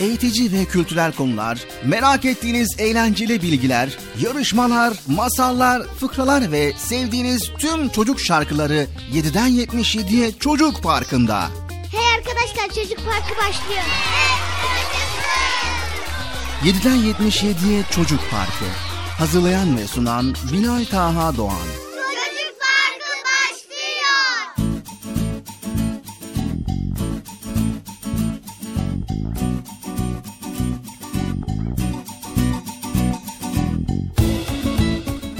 Eğitici ve kültürel konular, merak ettiğiniz eğlenceli bilgiler, yarışmalar, masallar, fıkralar ve sevdiğiniz tüm çocuk şarkıları 7'den 77'ye Çocuk Parkı'nda. Hey arkadaşlar Çocuk Parkı başlıyor. 7'den 77'ye Çocuk Parkı. Hazırlayan ve sunan Bilal Taha Doğan.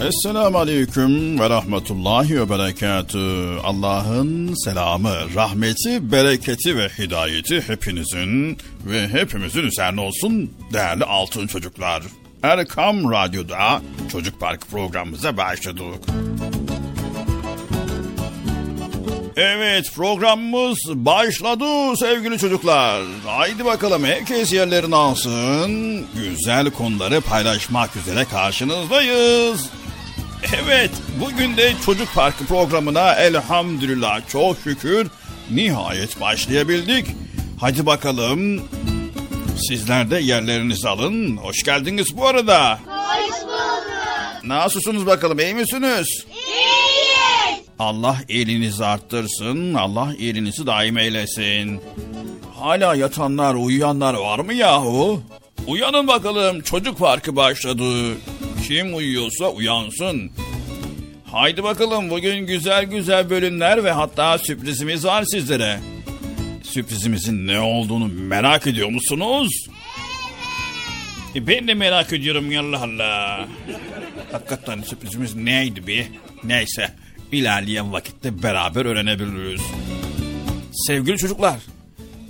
Esselamu Aleyküm ve Rahmetullahi ve Berekatü. Allah'ın selamı, rahmeti, bereketi ve hidayeti hepinizin ve hepimizin üzerine olsun değerli altın çocuklar. Erkam Radyo'da Çocuk Park programımıza başladık. Evet programımız başladı sevgili çocuklar. Haydi bakalım herkes yerlerini alsın. Güzel konuları paylaşmak üzere karşınızdayız. Evet, bugün de Çocuk Parkı programına elhamdülillah çok şükür nihayet başlayabildik. Hadi bakalım sizler de yerlerinizi alın. Hoş geldiniz bu arada. Hoş bulduk. Nasılsınız bakalım, iyi misiniz? İyiyiz. Allah elinizi arttırsın, Allah elinizi daim eylesin. Hala yatanlar, uyuyanlar var mı yahu? Uyanın bakalım, çocuk parkı başladı. Kim uyuyorsa uyansın. Haydi bakalım bugün güzel güzel bölümler ve hatta sürprizimiz var sizlere. Sürprizimizin ne olduğunu merak ediyor musunuz? E ben de merak ediyorum Allah Allah. Hakikaten sürprizimiz neydi bir? Neyse ilerleyen vakitte beraber öğrenebiliriz. Sevgili çocuklar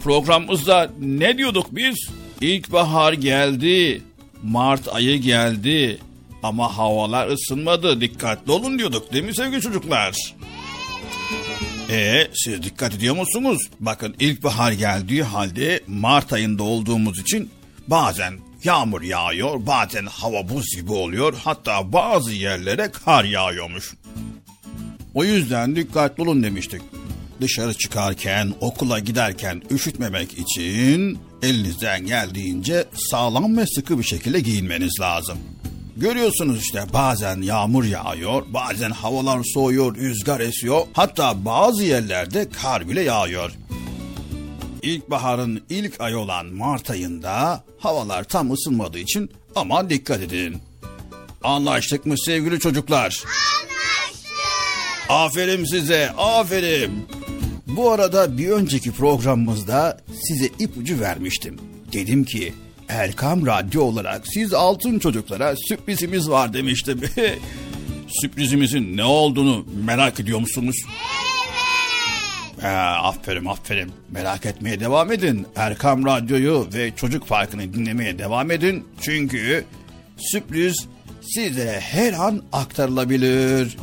programımızda ne diyorduk biz? İlkbahar geldi, Mart ayı geldi, ama havalar ısınmadı. Dikkatli olun diyorduk değil mi sevgili çocuklar? Ee, siz dikkat ediyor musunuz? Bakın ilkbahar geldiği halde Mart ayında olduğumuz için bazen yağmur yağıyor, bazen hava buz gibi oluyor, hatta bazı yerlere kar yağıyormuş. O yüzden dikkatli olun demiştik. Dışarı çıkarken, okula giderken üşütmemek için elinizden geldiğince sağlam ve sıkı bir şekilde giyinmeniz lazım. Görüyorsunuz işte bazen yağmur yağıyor, bazen havalar soğuyor, rüzgar esiyor. Hatta bazı yerlerde kar bile yağıyor. İlkbaharın ilk ayı olan Mart ayında havalar tam ısınmadığı için aman dikkat edin. Anlaştık mı sevgili çocuklar? Anlaştık. Aferin size, aferin. Bu arada bir önceki programımızda size ipucu vermiştim. Dedim ki Erkam Radyo olarak siz altın çocuklara sürprizimiz var demiştim. Sürprizimizin ne olduğunu merak ediyor musunuz? Evet. Ha, aferin aferin. Merak etmeye devam edin. Erkam Radyo'yu ve Çocuk Parkı'nı dinlemeye devam edin. Çünkü sürpriz sizlere her an aktarılabilir.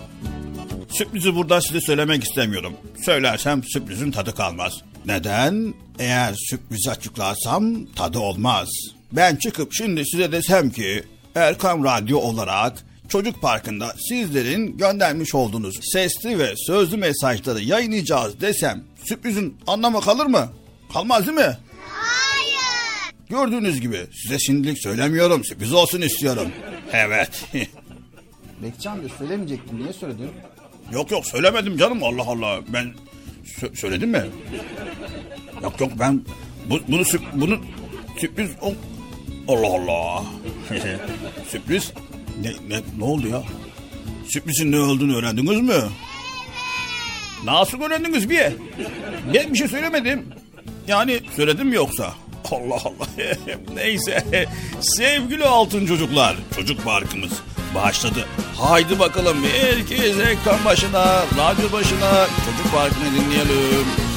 Sürprizi burada size söylemek istemiyorum. Söylersem sürprizin tadı kalmaz. Neden? Eğer sürprizi açıklarsam tadı olmaz. Ben çıkıp şimdi size desem ki Erkam Radyo olarak Çocuk Parkı'nda sizlerin göndermiş olduğunuz sesli ve sözlü mesajları yayınlayacağız desem sürprizin anlamı kalır mı? Kalmaz değil mi? Hayır. Gördüğünüz gibi size şimdilik söylemiyorum sürpriz olsun istiyorum. Evet. Bekcan da söylemeyecektim niye söyledin? Yok yok söylemedim canım Allah Allah. Ben sö- söyledim mi? Yok yok ben bu, bunu bunu sürpriz ol- Allah Allah. sürpriz ne, ne ne oldu ya? Sürprizin ne olduğunu öğrendiniz mü? Nasıl öğrendiniz bir? Ben bir şey söylemedim. Yani söyledim mi yoksa? Allah Allah. Neyse. Sevgili altın çocuklar. Çocuk parkımız başladı. Haydi bakalım herkes ekran başına, radyo başına çocuk parkını dinleyelim.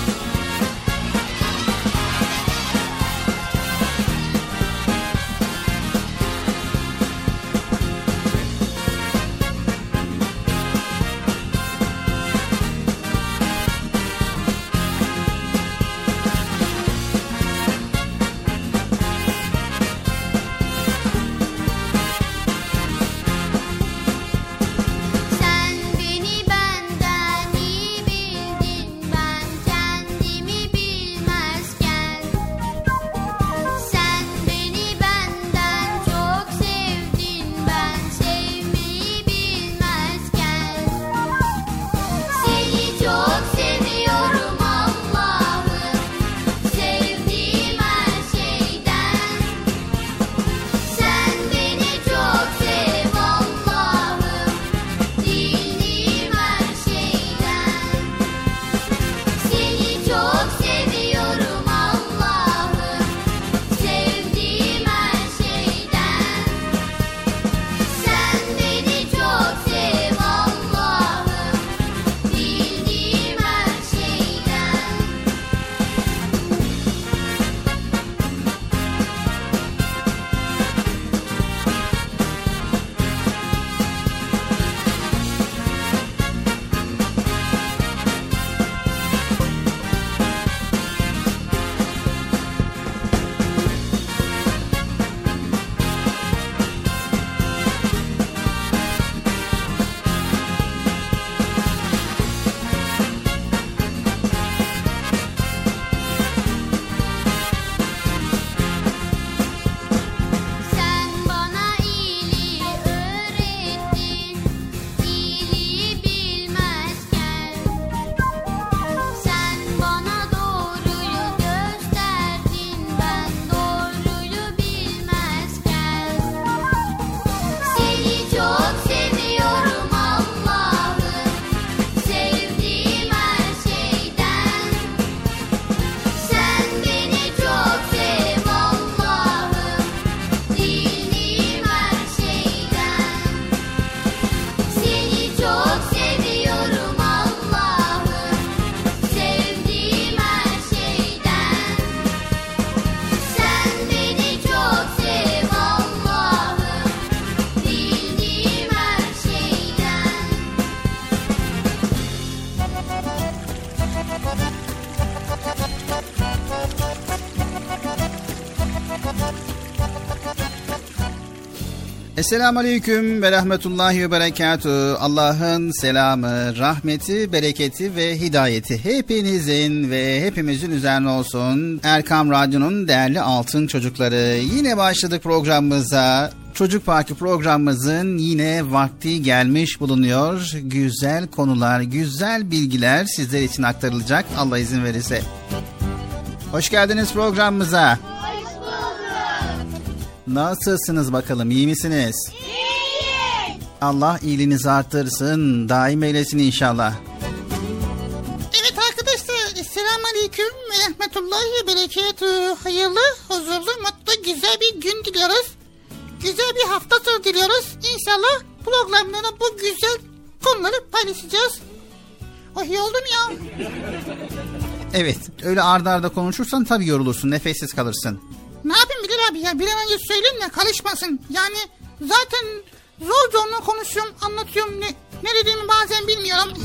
Esselamu Aleyküm ve Rahmetullahi ve Berekatuhu. Allah'ın selamı, rahmeti, bereketi ve hidayeti hepinizin ve hepimizin üzerine olsun. Erkam Radyo'nun değerli altın çocukları. Yine başladık programımıza. Çocuk Parkı programımızın yine vakti gelmiş bulunuyor. Güzel konular, güzel bilgiler sizler için aktarılacak Allah izin verirse. Hoş geldiniz programımıza. Nasılsınız bakalım iyi misiniz? İyiyiz. Allah iyiliğinizi artırsın daim eylesin inşallah. Evet arkadaşlar Esselamu Aleyküm ve Rahmetullahi ve Berekatuhu. Hayırlı, huzurlu, mutlu, güzel bir gün diliyoruz. Güzel bir hafta sonu diliyoruz. İnşallah programlarda bu güzel konuları paylaşacağız. Oh iyi oldum ya. Evet öyle ardarda arda konuşursan tabii yorulursun nefessiz kalırsın. Ne yapayım Bilal abi ya bir an önce söyleyeyim de karışmasın. Yani zaten zor zorla konuşuyorum anlatıyorum ne, ne dediğimi bazen bilmiyorum.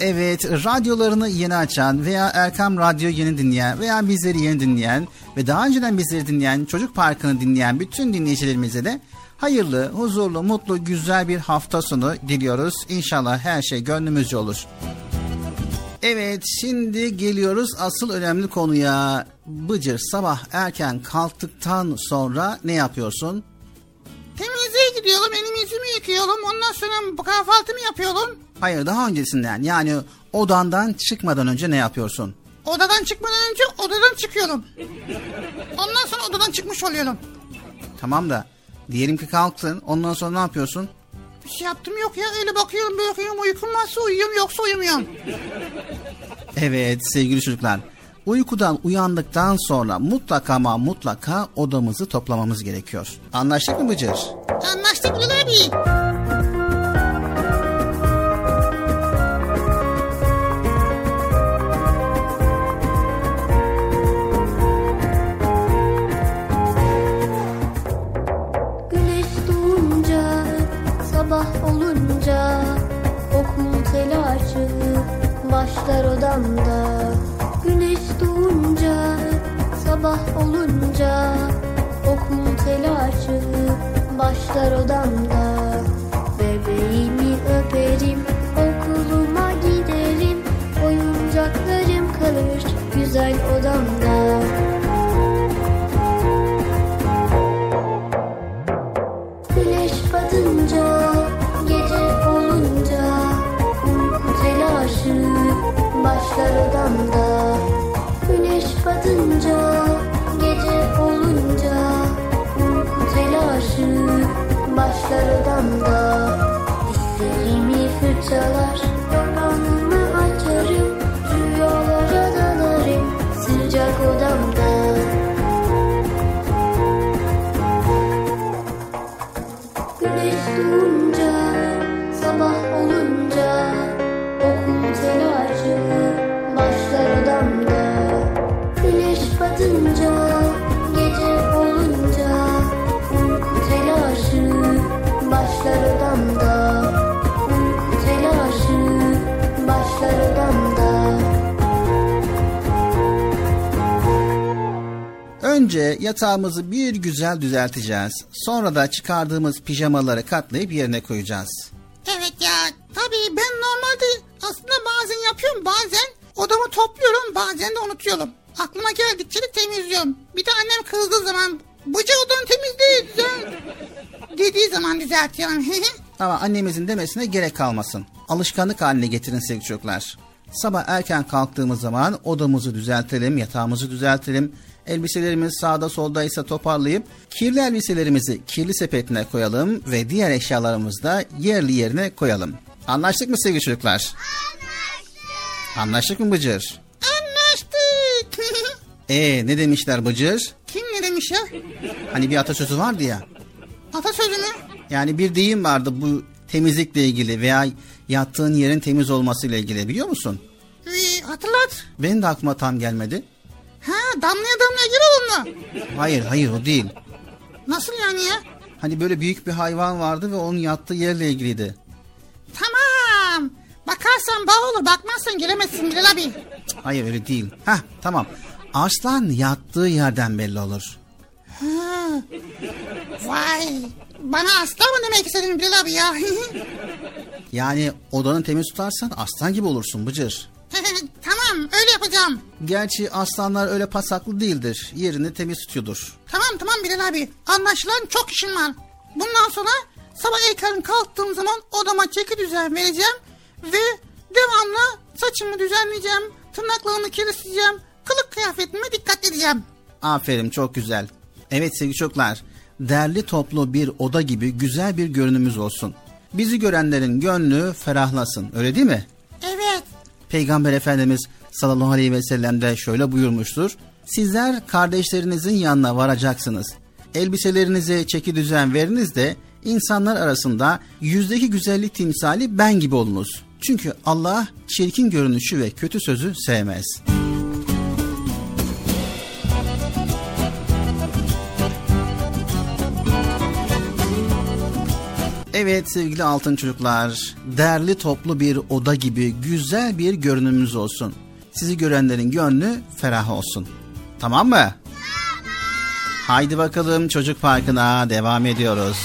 Evet radyolarını yeni açan veya Erkam Radyo yeni dinleyen veya bizleri yeni dinleyen ve daha önceden bizleri dinleyen Çocuk Parkı'nı dinleyen bütün dinleyicilerimize de hayırlı, huzurlu, mutlu, güzel bir hafta sonu diliyoruz. İnşallah her şey gönlümüzce olur. Evet şimdi geliyoruz asıl önemli konuya. Bıcır sabah erken kalktıktan sonra ne yapıyorsun? Temizliğe gidiyorum elimi yüzümü yıkıyorum ondan sonra kahvaltımı yapıyorum. Hayır daha öncesinden yani odandan çıkmadan önce ne yapıyorsun? Odadan çıkmadan önce odadan çıkıyorum. Ondan sonra odadan çıkmış oluyorum. Tamam da diyelim ki kalktın ondan sonra ne yapıyorsun? Bir şey yaptım yok ya öyle bakıyorum bakıyorum uykum varsa uyuyorum yoksa uyumuyorum. Evet sevgili çocuklar uykudan uyandıktan sonra mutlaka ama mutlaka odamızı toplamamız gerekiyor. Anlaştık mı Bıcır? Anlaştık Bilal abi. Güneş doğunca, sabah olunca Okul telaşı başlar odamda sabah olunca Okul telaşı başlar odamda. Bebeğimi öperim, okuluma giderim Oyuncaklarım kalır güzel odamda odamda Dişlerimi fırçalar, Önce yatağımızı bir güzel düzelteceğiz. Sonra da çıkardığımız pijamaları katlayıp yerine koyacağız. Evet ya tabii ben normalde aslında bazen yapıyorum bazen odamı topluyorum bazen de unutuyorum. Aklıma geldikçe de temizliyorum. Bir de annem kızdığı zaman Bıcı odanı temizle. Dediği zaman düzeltiyorum. Ama annemizin demesine gerek kalmasın. Alışkanlık haline getirin sevgili çocuklar. Sabah erken kalktığımız zaman odamızı düzeltelim, yatağımızı düzeltelim. Elbiselerimiz sağda soldaysa toparlayıp kirli elbiselerimizi kirli sepetine koyalım ve diğer eşyalarımızı da yerli yerine koyalım. Anlaştık mı sevgili çocuklar? Anlaştık mı Bıcır? Anlaştık. Ee ne demişler Bıcır? Kim ne demiş ya? Hani bir atasözü vardı ya. Atasözü mü? Yani bir deyim vardı bu temizlikle ilgili veya yattığın yerin temiz olmasıyla ilgili biliyor musun? Ee, hatırlat. Benim de aklıma tam gelmedi. Ha damlaya damlaya gir mu? Hayır hayır o değil. Nasıl yani ya? Hani böyle büyük bir hayvan vardı ve onun yattığı yerle ilgiliydi. Tamam. Bakarsan bağ olur bakmazsan giremezsin Bilal abi. Hayır öyle değil. Heh tamam. Aslan yattığı yerden belli olur. Ha. Vay. Bana aslan mı demek istedin Bilal abi ya? Yani odanı temiz tutarsan aslan gibi olursun Bıcır. tamam öyle yapacağım. Gerçi aslanlar öyle pasaklı değildir. Yerini temiz tutuyordur. Tamam tamam Bilal abi. Anlaşılan çok işim var. Bundan sonra sabah erken kalktığım zaman odama çeki düzen vereceğim. Ve devamlı saçımı düzenleyeceğim. Tırnaklarımı kirisleyeceğim. Kılık kıyafetime dikkat edeceğim. Aferin çok güzel. Evet sevgili çocuklar. Derli toplu bir oda gibi güzel bir görünümüz olsun. Bizi görenlerin gönlü ferahlasın. Öyle değil mi? Evet. Peygamber Efendimiz sallallahu aleyhi ve sellem de şöyle buyurmuştur. Sizler kardeşlerinizin yanına varacaksınız. Elbiselerinize çeki düzen veriniz de insanlar arasında yüzdeki güzellik timsali ben gibi olunuz. Çünkü Allah çirkin görünüşü ve kötü sözü sevmez. Evet sevgili altın çocuklar, derli toplu bir oda gibi güzel bir görünümümüz olsun. Sizi görenlerin gönlü ferah olsun. Tamam mı? Tamam. Haydi bakalım çocuk parkına devam ediyoruz.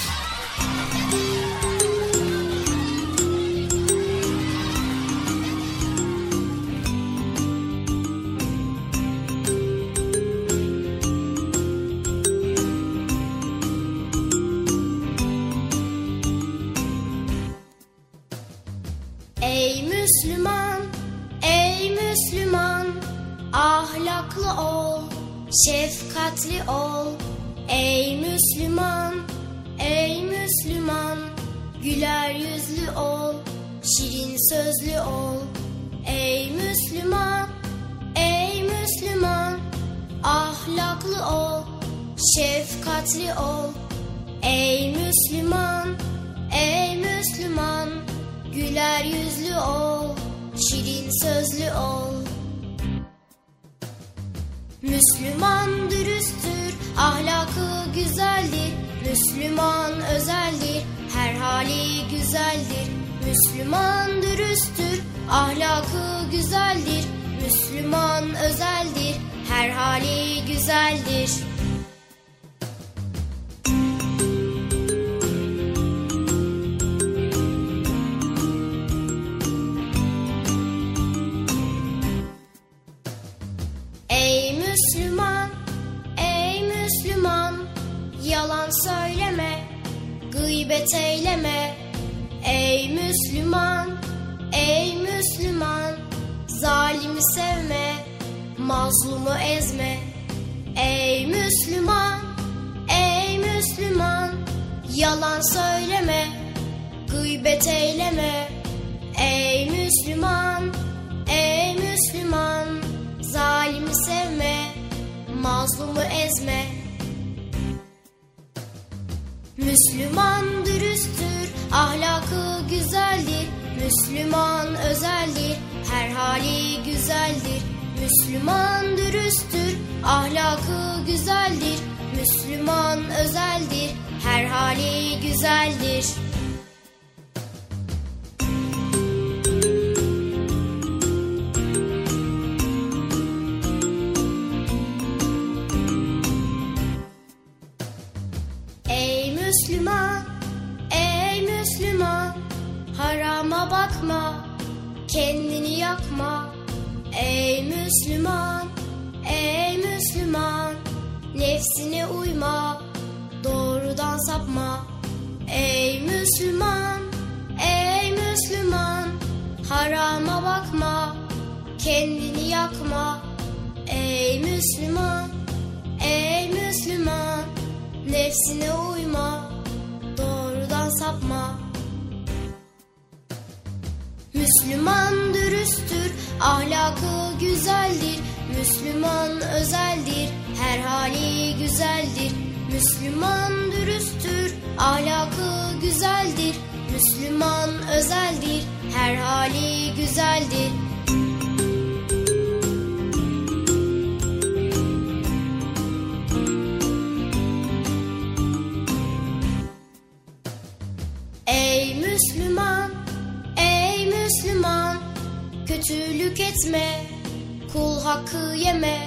Harama bakma, kendini yakma. Ey Müslüman, ey Müslüman, nefsine uyma, doğrudan sapma. Müslüman dürüsttür, ahlakı güzeldir. Müslüman özeldir, her hali güzeldir. Müslüman dürüsttür, ahlakı güzeldir. Müslüman özeldir, her hali güzeldir. Ey Müslüman, ey Müslüman, kötülük etme, kul hakkı yeme.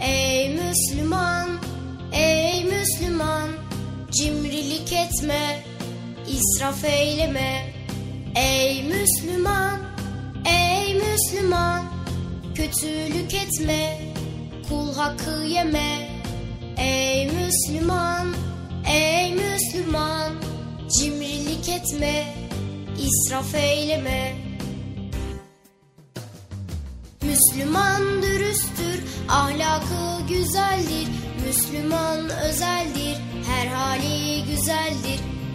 Ey Müslüman, ey Müslüman cimrilik etme israf eyleme Ey Müslüman ey Müslüman kötülük etme kul hakkı yeme Ey Müslüman ey Müslüman cimrilik etme israf eyleme Müslüman dürüsttür, ahlakı güzeldir. Müslüman özeldir, her hali güzeldir.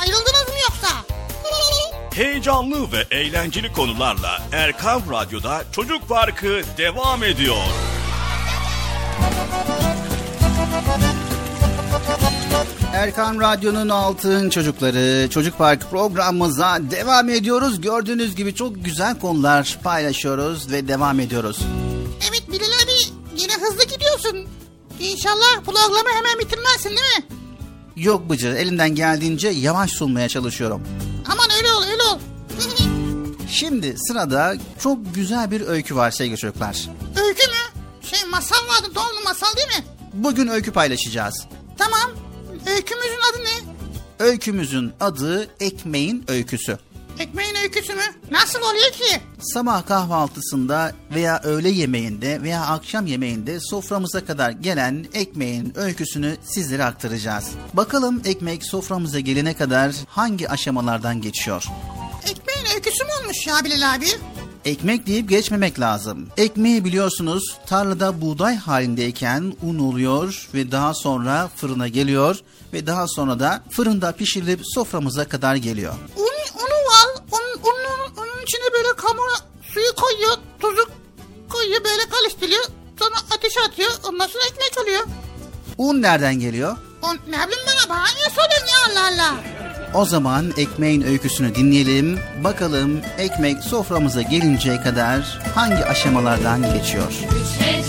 Ayrıldınız mı yoksa? Heyecanlı ve eğlenceli konularla Erkam Radyo'da Çocuk Parkı devam ediyor. Erkan Radyo'nun altın çocukları Çocuk Park programımıza devam ediyoruz. Gördüğünüz gibi çok güzel konular paylaşıyoruz ve devam ediyoruz. Evet Bilal abi yine hızlı gidiyorsun. İnşallah programı hemen bitirmezsin değil mi? Yok Bıcır elimden geldiğince yavaş sunmaya çalışıyorum. Aman öyle ol öyle ol. Şimdi sırada çok güzel bir öykü var sevgili çocuklar. Öykü mü? Şey masal vardı doğru masal değil mi? Bugün öykü paylaşacağız. Tamam. Öykümüzün adı ne? Öykümüzün adı Ekmeğin Öyküsü. Ekmeğin öyküsü mü? Nasıl oluyor ki? Sabah kahvaltısında veya öğle yemeğinde veya akşam yemeğinde soframıza kadar gelen ekmeğin öyküsünü sizlere aktaracağız. Bakalım ekmek soframıza gelene kadar hangi aşamalardan geçiyor? Ekmeğin öyküsü mü olmuş ya Bilal abi? Ekmek deyip geçmemek lazım. Ekmeği biliyorsunuz tarlada buğday halindeyken un oluyor ve daha sonra fırına geliyor ve daha sonra da fırında pişirilip soframıza kadar geliyor. Un, unu var. Un, unun, onun içine böyle kamera suyu koyuyor. Tuzu koyuyor böyle karıştırıyor. Sonra ateş atıyor. Ondan sonra ekmek oluyor. Un nereden geliyor? O, ne bileyim bana bana niye soruyorsun ya Allah Allah. O zaman ekmeğin öyküsünü dinleyelim. Bakalım ekmek soframıza gelinceye kadar hangi aşamalardan geçiyor? Gece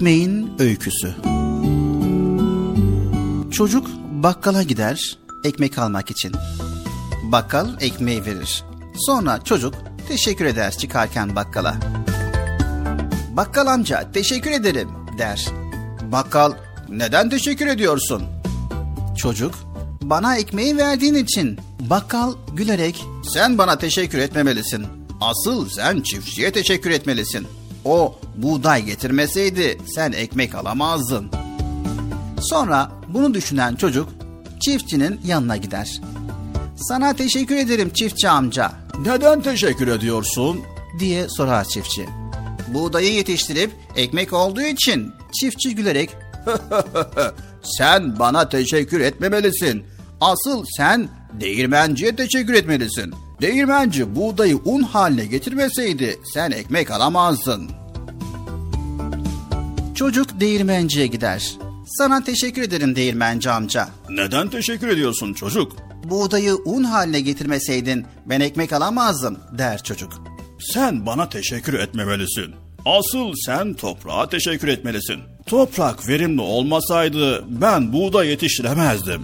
Ekmeğin öyküsü. Çocuk bakkala gider ekmek almak için. Bakkal ekmeği verir. Sonra çocuk teşekkür eder çıkarken bakkala. Bakkal amca teşekkür ederim der. Bakkal neden teşekkür ediyorsun? Çocuk bana ekmeği verdiğin için. Bakkal gülerek sen bana teşekkür etmemelisin. Asıl sen çiftçiye teşekkür etmelisin. O buğday getirmeseydi sen ekmek alamazdın. Sonra bunu düşünen çocuk çiftçinin yanına gider. Sana teşekkür ederim çiftçi amca Neden teşekkür ediyorsun? diye sorar çiftçi. Buğdayı yetiştirip ekmek olduğu için çiftçi gülerek Sen bana teşekkür etmemelisin. Asıl sen değirmenciye teşekkür etmelisin. Değirmenci buğdayı un haline getirmeseydi sen ekmek alamazdın. çocuk değirmenciye gider. Sana teşekkür ederim değirmenci amca. Neden teşekkür ediyorsun çocuk? Buğdayı un haline getirmeseydin ben ekmek alamazdım der çocuk. Sen bana teşekkür etmemelisin. Asıl sen toprağa teşekkür etmelisin. Toprak verimli olmasaydı ben buğday yetiştiremezdim.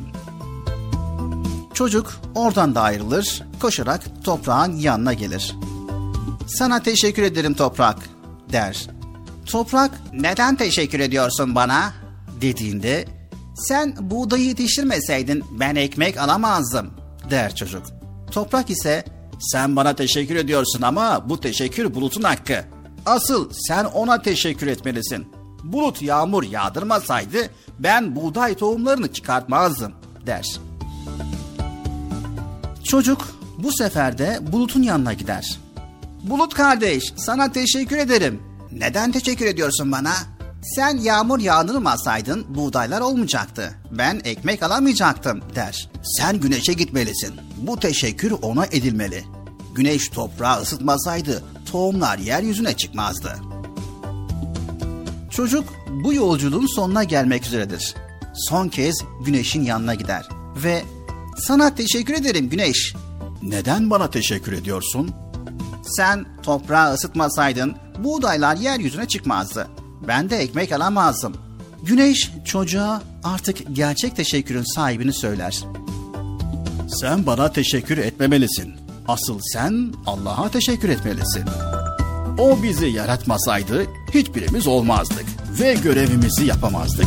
Çocuk oradan da ayrılır, koşarak toprağın yanına gelir. Sana teşekkür ederim toprak der. Toprak neden teşekkür ediyorsun bana dediğinde sen buğdayı yetiştirmeseydin ben ekmek alamazdım der çocuk. Toprak ise sen bana teşekkür ediyorsun ama bu teşekkür bulutun hakkı. Asıl sen ona teşekkür etmelisin. Bulut yağmur yağdırmasaydı ben buğday tohumlarını çıkartmazdım der. Çocuk bu sefer de Bulut'un yanına gider. Bulut kardeş, sana teşekkür ederim. Neden teşekkür ediyorsun bana? Sen yağmur yağdırmasaydın buğdaylar olmayacaktı. Ben ekmek alamayacaktım der. Sen güneşe gitmelisin. Bu teşekkür ona edilmeli. Güneş toprağı ısıtmasaydı tohumlar yeryüzüne çıkmazdı. Çocuk bu yolculuğun sonuna gelmek üzeredir. Son kez güneşin yanına gider ve sana teşekkür ederim güneş. Neden bana teşekkür ediyorsun? Sen toprağı ısıtmasaydın buğdaylar yeryüzüne çıkmazdı. Ben de ekmek alamazdım. Güneş çocuğa artık gerçek teşekkürün sahibini söyler. Sen bana teşekkür etmemelisin. Asıl sen Allah'a teşekkür etmelisin. O bizi yaratmasaydı hiçbirimiz olmazdık ve görevimizi yapamazdık.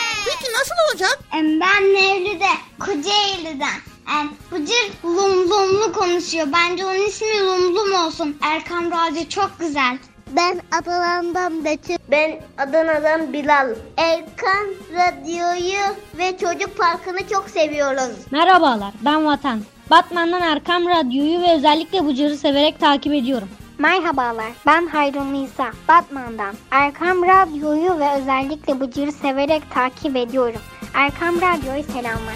Peki nasıl olacak? Ben Mevlüt'e Kocaeli'den. Em, Bıcır lum lumlu konuşuyor. Bence onun ismi lum lum olsun. Erkam Radyo çok güzel. Ben Adana'dan Betül. Ben Adana'dan Bilal. Erkan Radyo'yu ve Çocuk Parkı'nı çok seviyoruz. Merhabalar ben Vatan. Batman'dan Erkam Radyo'yu ve özellikle Bıcır'ı severek takip ediyorum. Merhabalar, ben Hayrun Nisa, Batman'dan. Erkam Radyo'yu ve özellikle Bıcır'ı severek takip ediyorum. Erkam Radyo'yu selamlar.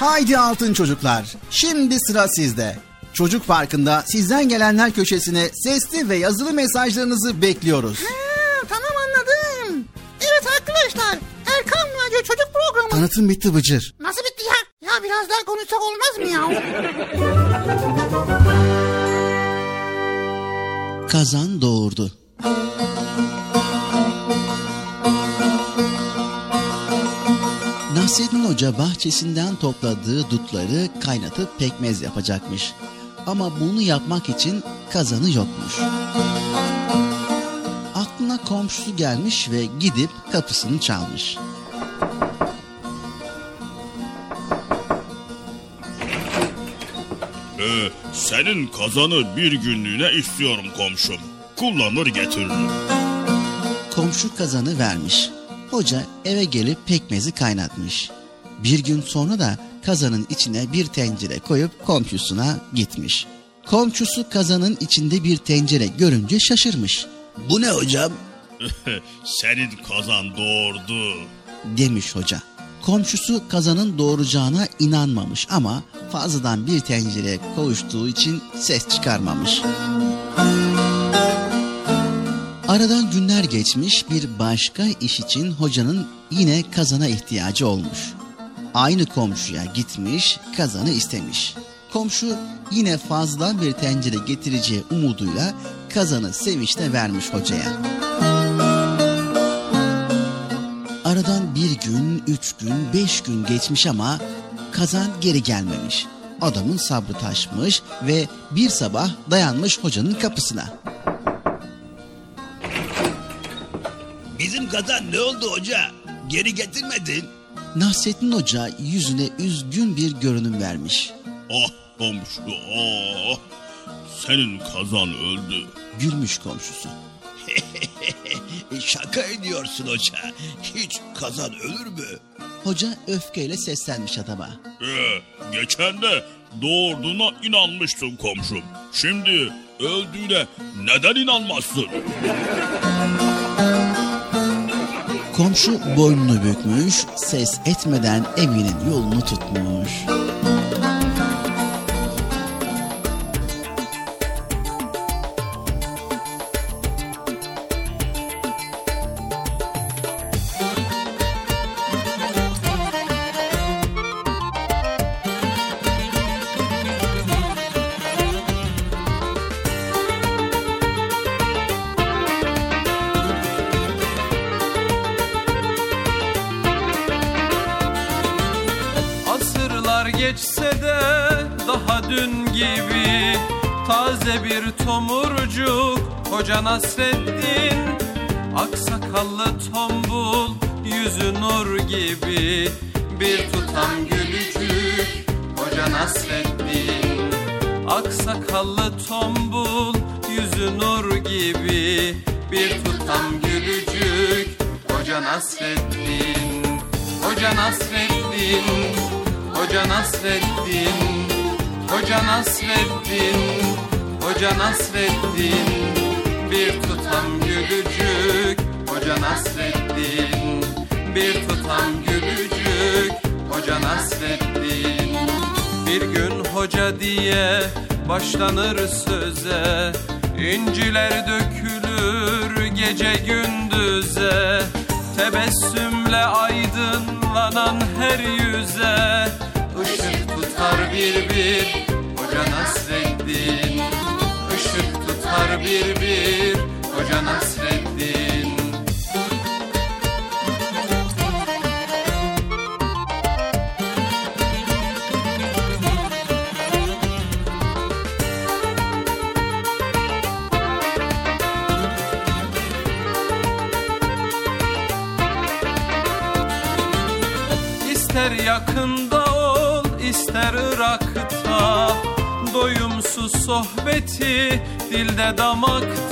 Haydi altın çocuklar, şimdi sıra sizde. Çocuk Parkı'nda sizden gelenler köşesine sesli ve yazılı mesajlarınızı bekliyoruz. Ha, tamam anladım. Evet arkadaşlar Erkan Radyo Çocuk Programı. Tanıtım bitti Bıcır. Nasıl bitti ya? Ya biraz daha konuşsak olmaz mı ya? Kazan doğurdu. Nasreddin Hoca bahçesinden topladığı dutları kaynatıp pekmez yapacakmış. Ama bunu yapmak için kazanı yokmuş. Aklına komşusu gelmiş ve gidip kapısını çalmış. Ee, senin kazanı bir günlüğüne istiyorum komşum. Kullanır getiririm. Komşu kazanı vermiş. Hoca eve gelip pekmezi kaynatmış. Bir gün sonra da kazanın içine bir tencere koyup komşusuna gitmiş. Komşusu kazanın içinde bir tencere görünce şaşırmış. Bu ne hocam? senin kazan doğurdu. Demiş hoca. Komşusu kazanın doğuracağına inanmamış ama fazladan bir tencere koğuştuğu için ses çıkarmamış. Aradan günler geçmiş bir başka iş için hocanın yine kazana ihtiyacı olmuş. Aynı komşuya gitmiş kazanı istemiş. Komşu yine fazla bir tencere getireceği umuduyla kazanı sevinçle vermiş hocaya. Aradan bir gün, üç gün, beş gün geçmiş ama kazan geri gelmemiş. Adamın sabrı taşmış ve bir sabah dayanmış hocanın kapısına. Bizim kazan ne oldu hoca? Geri getirmedin. Nasrettin Hoca yüzüne üzgün bir görünüm vermiş. Ah komşu ah. Senin kazan öldü. Gülmüş komşusu. Şaka ediyorsun hoca. Hiç kazan ölür mü? Hoca öfkeyle seslenmiş adama. Ee, geçen de doğurduğuna inanmıştım komşum. Şimdi öldüğüne neden inanmazsın? Komşu boynunu bükmüş, ses etmeden evinin yolunu tutmuş. Hoca Nasreddin Aksakallı tombul Yüzü nur gibi. Bir tutam gülücük Hoca Nasreddin Aksakallı tombul Yüzü nur gibi. Bir tutam gülücük Hoca Nasreddin Hoca Nasreddin Hoca Nasreddin Hoca Nasreddin Hoca Nasreddin Bir tutam gülücük Hoca Nasreddin. Bir tutam gülücük Hoca Nasreddin. Bir gün hoca diye başlanır söze İnciler dökülür gece gündüze. Tebessümle aydınlanan her yüze Işık tutar bir bir Hoca Nasreddin. Işık tutar bir bir Hoca Nasreddin İster yakında ol ister Irak'ta. Doyumsuz sohbeti dilde damakta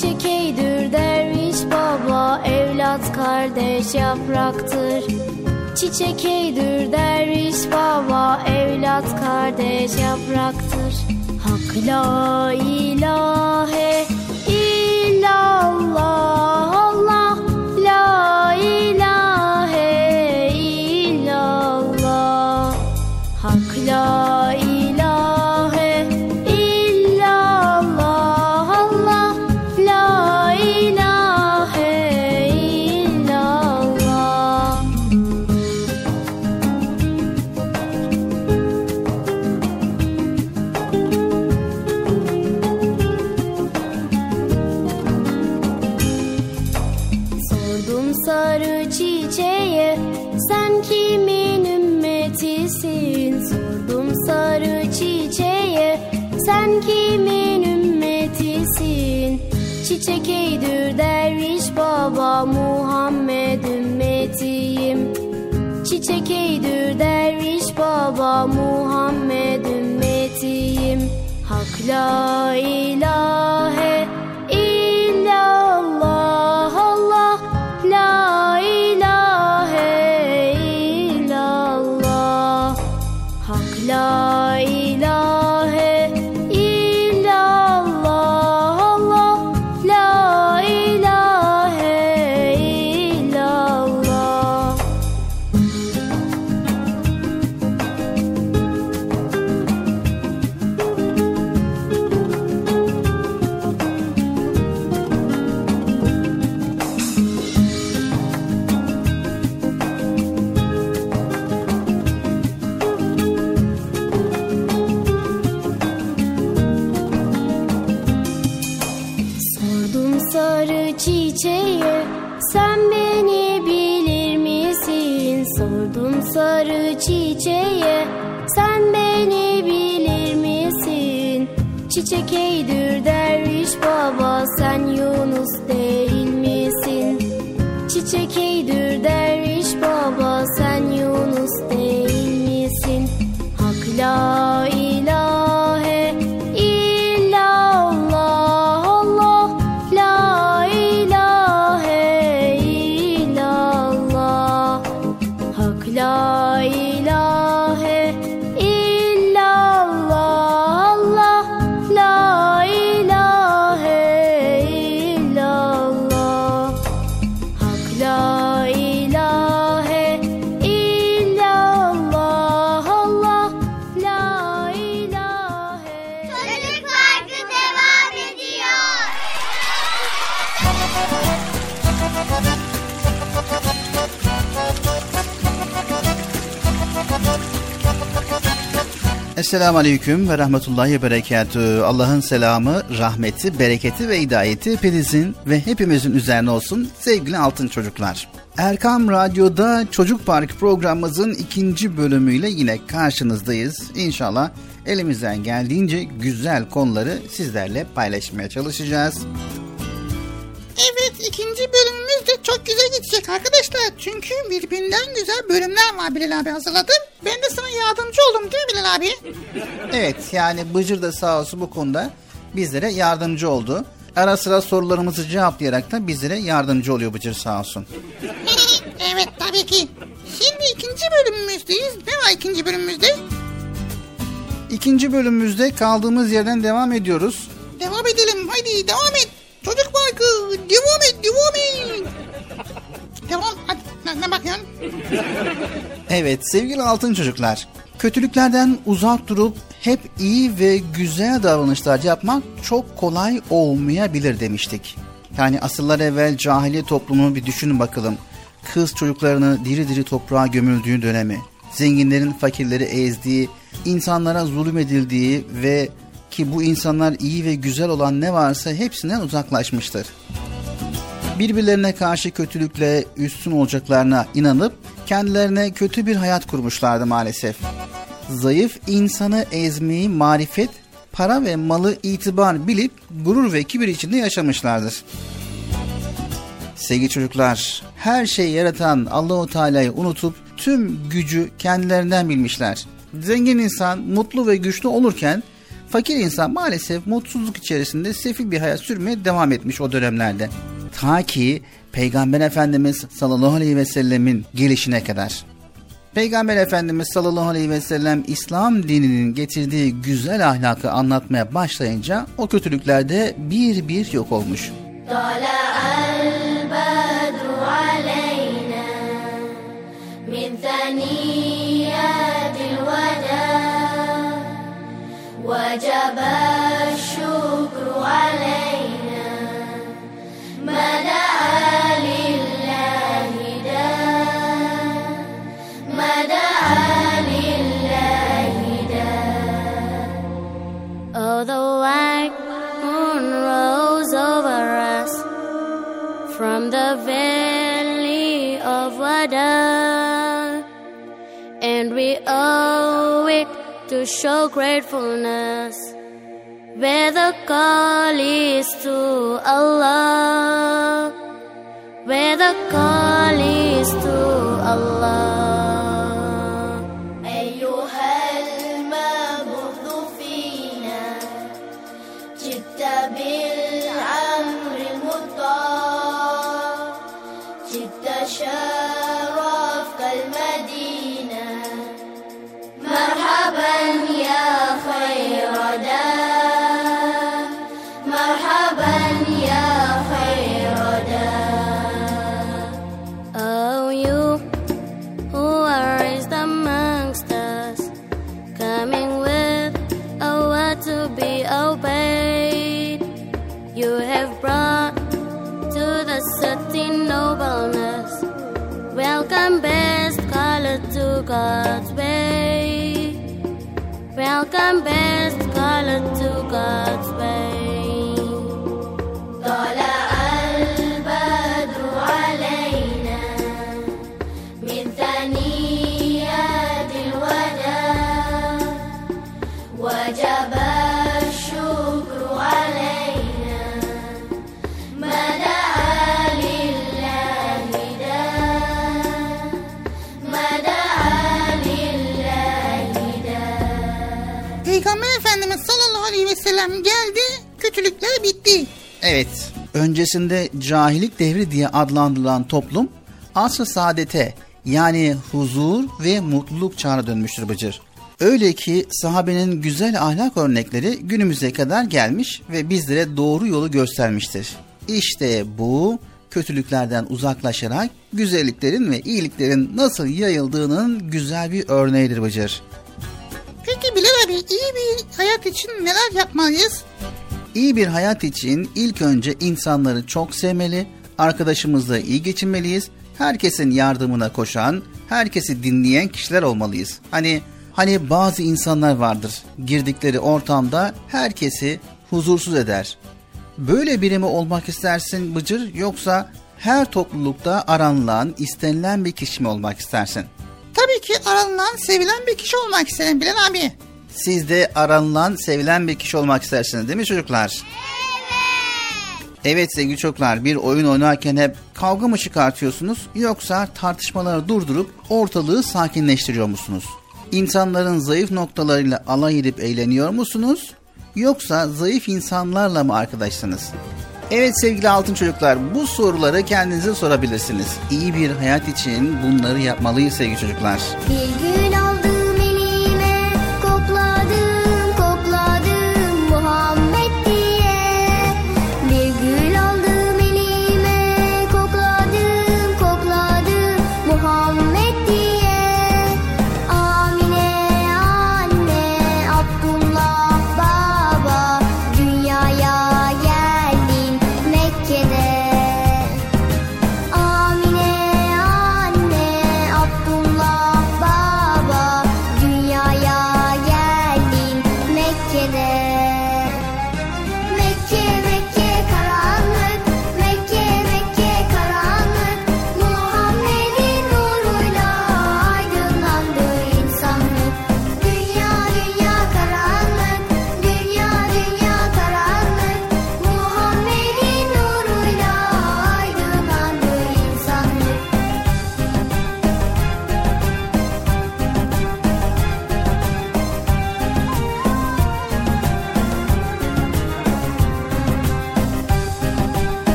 Çiçek eydür derviş baba Evlat kardeş yapraktır. Çiçek eydür derviş baba Evlat kardeş yapraktır. Hak la ilahe illallah Çiçek eydür derviş baba Muhammed ümmetiyim. Çiçek eydür derviş baba Muhammed ümmetiyim. Hak la ilahe Çiçek Esselamu Aleyküm ve Rahmetullahi ve Berekatü. Allah'ın selamı, rahmeti, bereketi ve hidayeti hepinizin ve hepimizin üzerine olsun sevgili altın çocuklar. Erkam Radyo'da Çocuk Park programımızın ikinci bölümüyle yine karşınızdayız. İnşallah elimizden geldiğince güzel konuları sizlerle paylaşmaya çalışacağız. Evet ikinci bölümümüz de çok güzel gidecek arkadaşlar. Çünkü birbirinden güzel bölümler var Bilal abi hazırladım. Ben de sana yardımcı oldum değil mi Bilal abi? Evet yani Bıcır da sağ olsun bu konuda bizlere yardımcı oldu. Ara sıra sorularımızı cevaplayarak da bizlere yardımcı oluyor Bıcır sağ olsun. evet tabii ki. Şimdi ikinci bölümümüzdeyiz. Ne var ikinci bölümümüzde? İkinci bölümümüzde kaldığımız yerden devam ediyoruz. Devam edelim haydi devam et. Çocuk parkı devam et devam et. Devam hadi ne, ne bakıyorsun? Evet sevgili altın çocuklar. Kötülüklerden uzak durup hep iyi ve güzel davranışlar yapmak çok kolay olmayabilir demiştik. Yani asırlar evvel cahiliye toplumunu bir düşünün bakalım. Kız çocuklarını diri diri toprağa gömüldüğü dönemi, zenginlerin fakirleri ezdiği, insanlara zulüm edildiği ve ki bu insanlar iyi ve güzel olan ne varsa hepsinden uzaklaşmıştır. Birbirlerine karşı kötülükle üstün olacaklarına inanıp kendilerine kötü bir hayat kurmuşlardı maalesef. Zayıf insanı ezmeyi marifet, para ve malı itibar bilip gurur ve kibir içinde yaşamışlardır. Sevgili çocuklar, her şeyi yaratan Allahu Teala'yı unutup tüm gücü kendilerinden bilmişler. Zengin insan mutlu ve güçlü olurken fakir insan maalesef mutsuzluk içerisinde sefil bir hayat sürmeye devam etmiş o dönemlerde Ta ki Peygamber Efendimiz sallallahu aleyhi ve sellemin gelişine kadar. Peygamber Efendimiz sallallahu aleyhi ve sellem İslam dininin getirdiği güzel ahlakı anlatmaya başlayınca o kötülükler de bir bir yok olmuş. طلع البدر علينا من ثنيات الوداع وجب الشكر علينا from the valley of and we owe it to show gratefulness. Where the call is to Allah, where the call is to Allah. أيها المبعوث فينا جئت بالعمر المطاع جئت شرفك المدينة مرحبا يا خير دار nest. Welcome, best color to God's way. Welcome, best color to God's way. Dollar. Sellem geldi, kötülükler bitti. Evet, öncesinde cahillik devri diye adlandırılan toplum asr-ı saadete yani huzur ve mutluluk çağına dönmüştür Bıcır. Öyle ki sahabenin güzel ahlak örnekleri günümüze kadar gelmiş ve bizlere doğru yolu göstermiştir. İşte bu kötülüklerden uzaklaşarak güzelliklerin ve iyiliklerin nasıl yayıldığının güzel bir örneğidir Bıcır. İyi bir hayat için neler yapmalıyız? İyi bir hayat için ilk önce insanları çok sevmeli, arkadaşımızla iyi geçinmeliyiz, herkesin yardımına koşan, herkesi dinleyen kişiler olmalıyız. Hani hani bazı insanlar vardır, girdikleri ortamda herkesi huzursuz eder. Böyle biri mi olmak istersin Bıcır yoksa her toplulukta aranılan, istenilen bir kişi mi olmak istersin? Tabii ki aranılan, sevilen bir kişi olmak isterim Bilal abi. Siz de aranılan, sevilen bir kişi olmak istersiniz değil mi çocuklar? Evet sevgili çocuklar bir oyun oynarken hep kavga mı çıkartıyorsunuz yoksa tartışmaları durdurup ortalığı sakinleştiriyor musunuz? İnsanların zayıf noktalarıyla alay edip eğleniyor musunuz? Yoksa zayıf insanlarla mı arkadaşsınız? Evet sevgili altın çocuklar bu soruları kendinize sorabilirsiniz. İyi bir hayat için bunları yapmalıyız sevgili çocuklar. Bir gün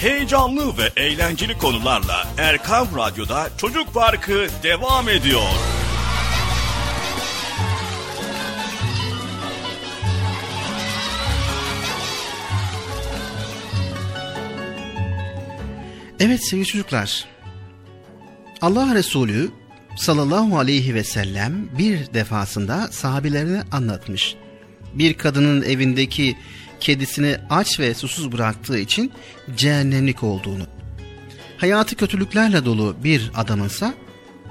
Heyecanlı ve eğlenceli konularla Erkam Radyo'da Çocuk Parkı devam ediyor. Evet sevgili çocuklar. Allah Resulü sallallahu aleyhi ve sellem bir defasında sahabelerine anlatmış. Bir kadının evindeki kedisini aç ve susuz bıraktığı için cehennemlik olduğunu. Hayatı kötülüklerle dolu bir adamınsa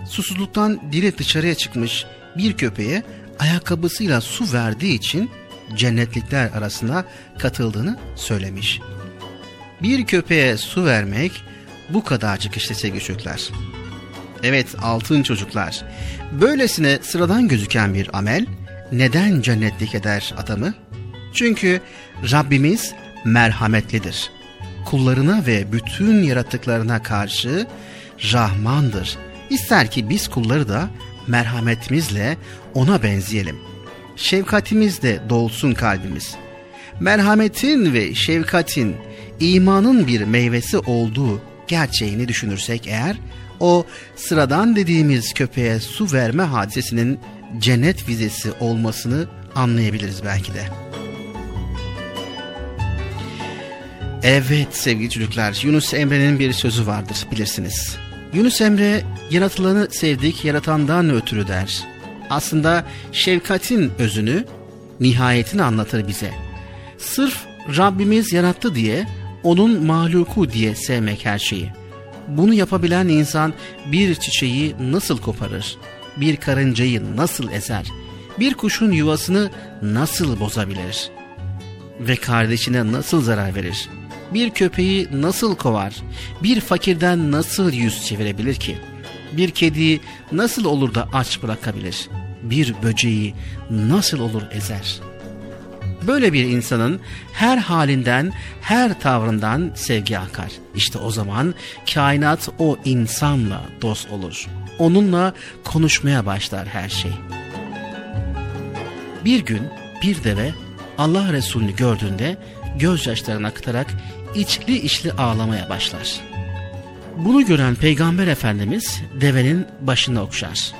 susuzluktan dili dışarıya çıkmış bir köpeğe ayakkabısıyla su verdiği için cennetlikler arasına katıldığını söylemiş. Bir köpeğe su vermek bu kadarcık işte sevgili çocuklar. Evet altın çocuklar. Böylesine sıradan gözüken bir amel neden cennetlik eder adamı? Çünkü Rabbimiz merhametlidir. Kullarına ve bütün yaratıklarına karşı Rahmandır. İster ki biz kulları da merhametimizle ona benzeyelim. Şefkatimizle dolsun kalbimiz. Merhametin ve şefkatin imanın bir meyvesi olduğu gerçeğini düşünürsek eğer o sıradan dediğimiz köpeğe su verme hadisesinin cennet vizesi olmasını anlayabiliriz belki de. Evet sevgili çocuklar Yunus Emre'nin bir sözü vardır bilirsiniz. Yunus Emre yaratılanı sevdik yaratandan ötürü der. Aslında şefkatin özünü nihayetini anlatır bize. Sırf Rabbimiz yarattı diye onun mahluku diye sevmek her şeyi. Bunu yapabilen insan bir çiçeği nasıl koparır? Bir karıncayı nasıl ezer? Bir kuşun yuvasını nasıl bozabilir? Ve kardeşine nasıl zarar verir? Bir köpeği nasıl kovar? Bir fakirden nasıl yüz çevirebilir ki? Bir kediyi nasıl olur da aç bırakabilir? Bir böceği nasıl olur ezer? Böyle bir insanın her halinden, her tavrından sevgi akar. İşte o zaman kainat o insanla dost olur. Onunla konuşmaya başlar her şey. Bir gün bir deve Allah Resulü'nü gördüğünde gözyaşlarını akıtarak içli içli ağlamaya başlar. Bunu gören Peygamber Efendimiz devenin başını okşar.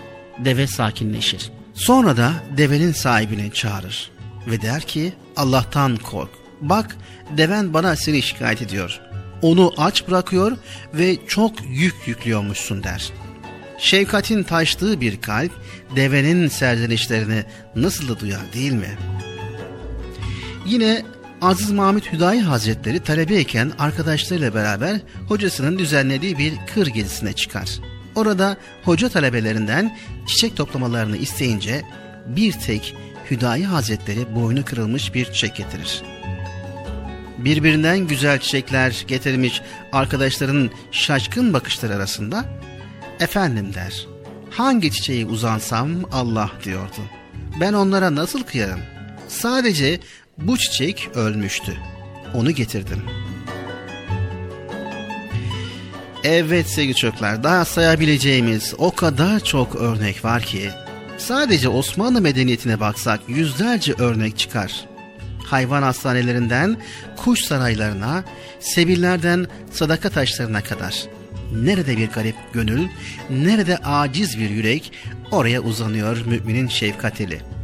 Deve sakinleşir. Sonra da devenin sahibini çağırır ve der ki Allah'tan kork. Bak deven bana seni şikayet ediyor. Onu aç bırakıyor ve çok yük yüklüyormuşsun der. Şefkatin taştığı bir kalp devenin serzenişlerini nasıl da duyar değil mi? Yine Aziz Mahmut Hüdayi Hazretleri talebeyken arkadaşlarıyla beraber hocasının düzenlediği bir kır gezisine çıkar. Orada hoca talebelerinden çiçek toplamalarını isteyince bir tek Hüdayi Hazretleri boynu kırılmış bir çiçek getirir. Birbirinden güzel çiçekler getirmiş arkadaşların şaşkın bakışları arasında efendim der. Hangi çiçeği uzansam Allah diyordu. Ben onlara nasıl kıyarım? Sadece bu çiçek ölmüştü. Onu getirdim. Evet sevgili çocuklar daha sayabileceğimiz o kadar çok örnek var ki sadece Osmanlı medeniyetine baksak yüzlerce örnek çıkar. Hayvan hastanelerinden kuş saraylarına, sebillerden sadaka taşlarına kadar. Nerede bir garip gönül, nerede aciz bir yürek oraya uzanıyor müminin şefkat eli.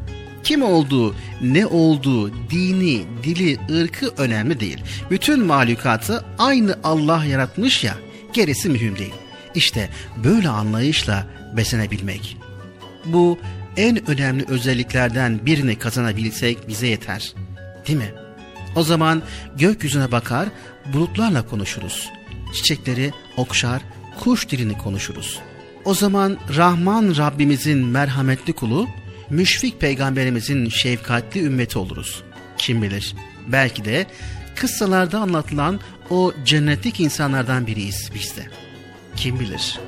Kim olduğu, ne olduğu, dini, dili, ırkı önemli değil. Bütün mahlukatı aynı Allah yaratmış ya, gerisi mühim değil. İşte böyle anlayışla beslenebilmek. Bu en önemli özelliklerden birini kazanabilsek bize yeter. Değil mi? O zaman gökyüzüne bakar, bulutlarla konuşuruz. Çiçekleri okşar, kuş dilini konuşuruz. O zaman Rahman Rabbimizin merhametli kulu, müşfik peygamberimizin şefkatli ümmeti oluruz. Kim bilir belki de kıssalarda anlatılan o cennetlik insanlardan biriyiz biz de. Kim bilir?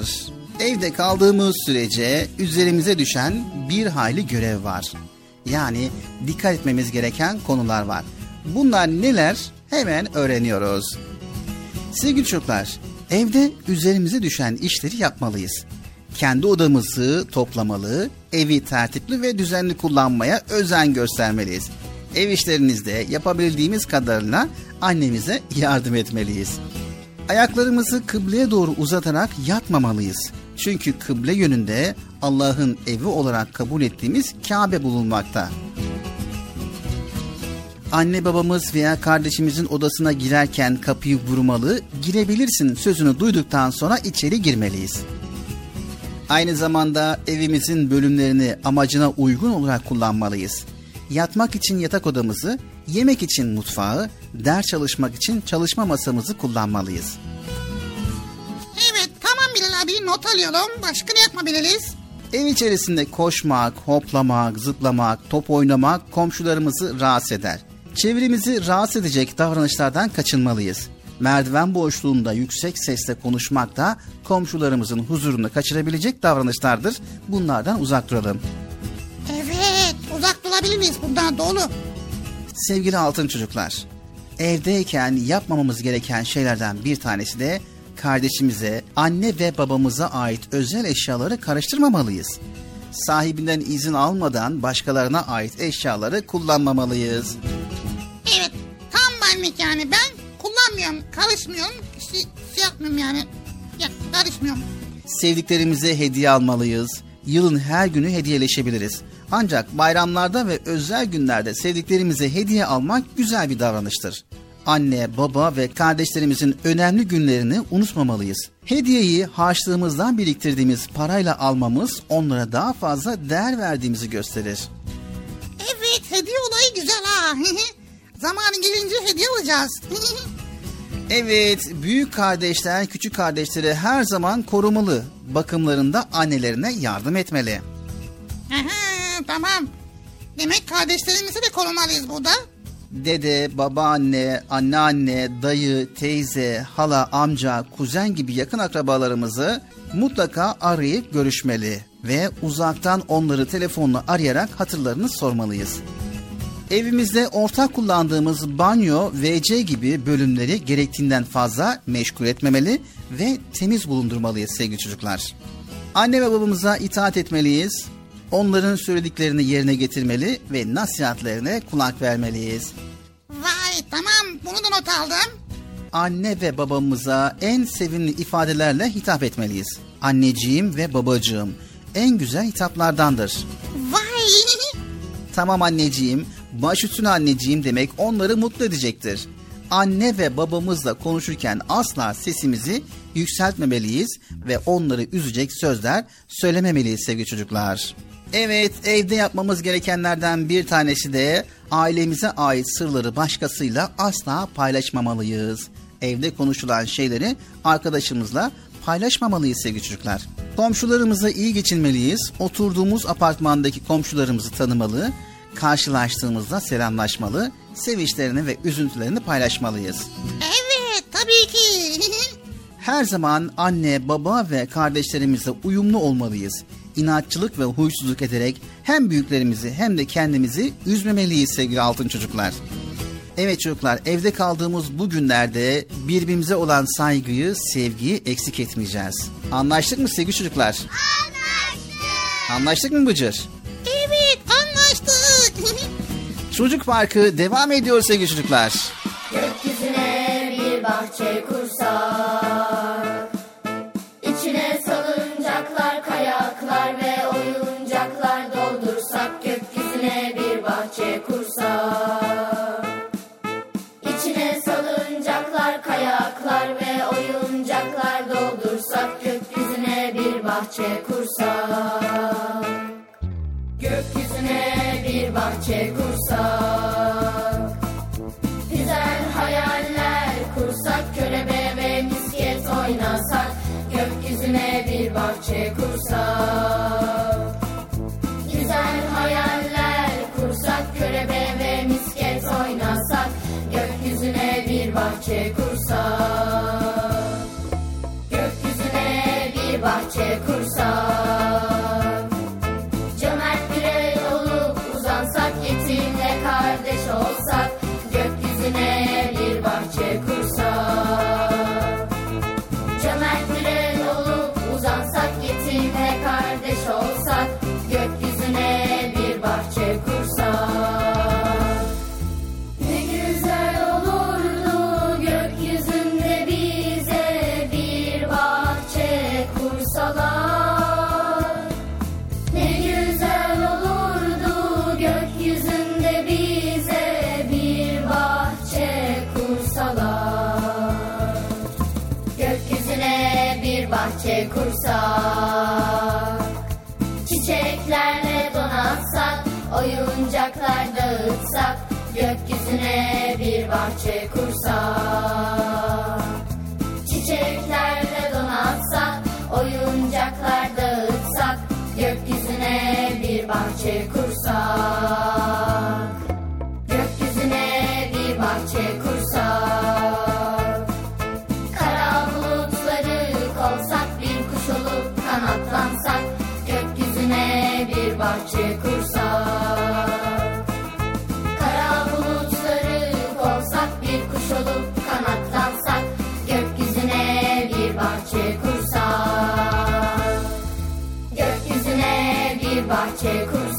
Çocuklar. Evde kaldığımız sürece üzerimize düşen bir hayli görev var. Yani dikkat etmemiz gereken konular var. Bunlar neler? Hemen öğreniyoruz. Sevgili çocuklar, evde üzerimize düşen işleri yapmalıyız. Kendi odamızı toplamalı, evi tertipli ve düzenli kullanmaya özen göstermeliyiz. Ev işlerinizde yapabildiğimiz kadarıyla annemize yardım etmeliyiz. Ayaklarımızı kıbleye doğru uzatarak yatmamalıyız. Çünkü kıble yönünde Allah'ın evi olarak kabul ettiğimiz Kabe bulunmakta. Anne babamız veya kardeşimizin odasına girerken kapıyı vurmalı, girebilirsin sözünü duyduktan sonra içeri girmeliyiz. Aynı zamanda evimizin bölümlerini amacına uygun olarak kullanmalıyız. Yatmak için yatak odamızı, yemek için mutfağı, ders çalışmak için çalışma masamızı kullanmalıyız. Evet tamam Bilal abi not alıyorum. Başka ne yapabiliriz? Ev içerisinde koşmak, hoplamak, zıplamak, top oynamak komşularımızı rahatsız eder. Çevremizi rahatsız edecek davranışlardan kaçınmalıyız. Merdiven boşluğunda yüksek sesle konuşmak da komşularımızın huzurunu kaçırabilecek davranışlardır. Bunlardan uzak duralım. Evet uzak durabiliriz bundan doğru. Sevgili altın çocuklar, evdeyken yapmamamız gereken şeylerden bir tanesi de kardeşimize, anne ve babamıza ait özel eşyaları karıştırmamalıyız. Sahibinden izin almadan başkalarına ait eşyaları kullanmamalıyız. Evet tam benlik yani ben kullanmıyorum karışmıyorum şey, şey yapmıyorum yani ya, karışmıyorum. Sevdiklerimize hediye almalıyız. Yılın her günü hediyeleşebiliriz. Ancak bayramlarda ve özel günlerde sevdiklerimize hediye almak güzel bir davranıştır. Anne, baba ve kardeşlerimizin önemli günlerini unutmamalıyız. Hediyeyi harçlığımızdan biriktirdiğimiz parayla almamız onlara daha fazla değer verdiğimizi gösterir. Evet hediye olayı güzel ha. Zamanı gelince hediye alacağız. Evet, büyük kardeşler küçük kardeşleri her zaman korumalı. Bakımlarında annelerine yardım etmeli. Aha, tamam. Demek kardeşlerimizi de korumalıyız burada. Dede, babaanne, anneanne, dayı, teyze, hala, amca, kuzen gibi yakın akrabalarımızı mutlaka arayıp görüşmeli ve uzaktan onları telefonla arayarak hatırlarını sormalıyız. Evimizde ortak kullandığımız banyo, WC gibi bölümleri gerektiğinden fazla meşgul etmemeli ve temiz bulundurmalıyız sevgili çocuklar. Anne ve babamıza itaat etmeliyiz. Onların söylediklerini yerine getirmeli ve nasihatlerine kulak vermeliyiz. Vay tamam bunu da not aldım. Anne ve babamıza en sevimli ifadelerle hitap etmeliyiz. Anneciğim ve babacığım en güzel hitaplardandır. Vay Tamam anneciğim, baş üstüne anneciğim demek onları mutlu edecektir. Anne ve babamızla konuşurken asla sesimizi yükseltmemeliyiz ve onları üzecek sözler söylememeliyiz sevgili çocuklar. Evet, evde yapmamız gerekenlerden bir tanesi de ailemize ait sırları başkasıyla asla paylaşmamalıyız. Evde konuşulan şeyleri arkadaşımızla paylaşmamalıyız sevgili çocuklar. Komşularımıza iyi geçinmeliyiz. Oturduğumuz apartmandaki komşularımızı tanımalı, karşılaştığımızda selamlaşmalı, sevinçlerini ve üzüntülerini paylaşmalıyız. Evet tabii ki. Her zaman anne, baba ve kardeşlerimizle uyumlu olmalıyız. İnatçılık ve huysuzluk ederek hem büyüklerimizi hem de kendimizi üzmemeliyiz sevgili altın çocuklar. Evet çocuklar evde kaldığımız bu günlerde birbirimize olan saygıyı, sevgiyi eksik etmeyeceğiz. Anlaştık mı sevgili çocuklar? Anlaştık. Anlaştık mı Bıcır? evet anlaştık. Çocuk Parkı devam ediyor sevgili çocuklar. Gökyüzüne bir bahçe kursak bahçe kursak Gökyüzüne bir bahçe kursak Güzel hayaller kursak Körebe ve misket oynasak Gökyüzüne bir bahçe kursak Gökyüzüne bir bir bahçe kursak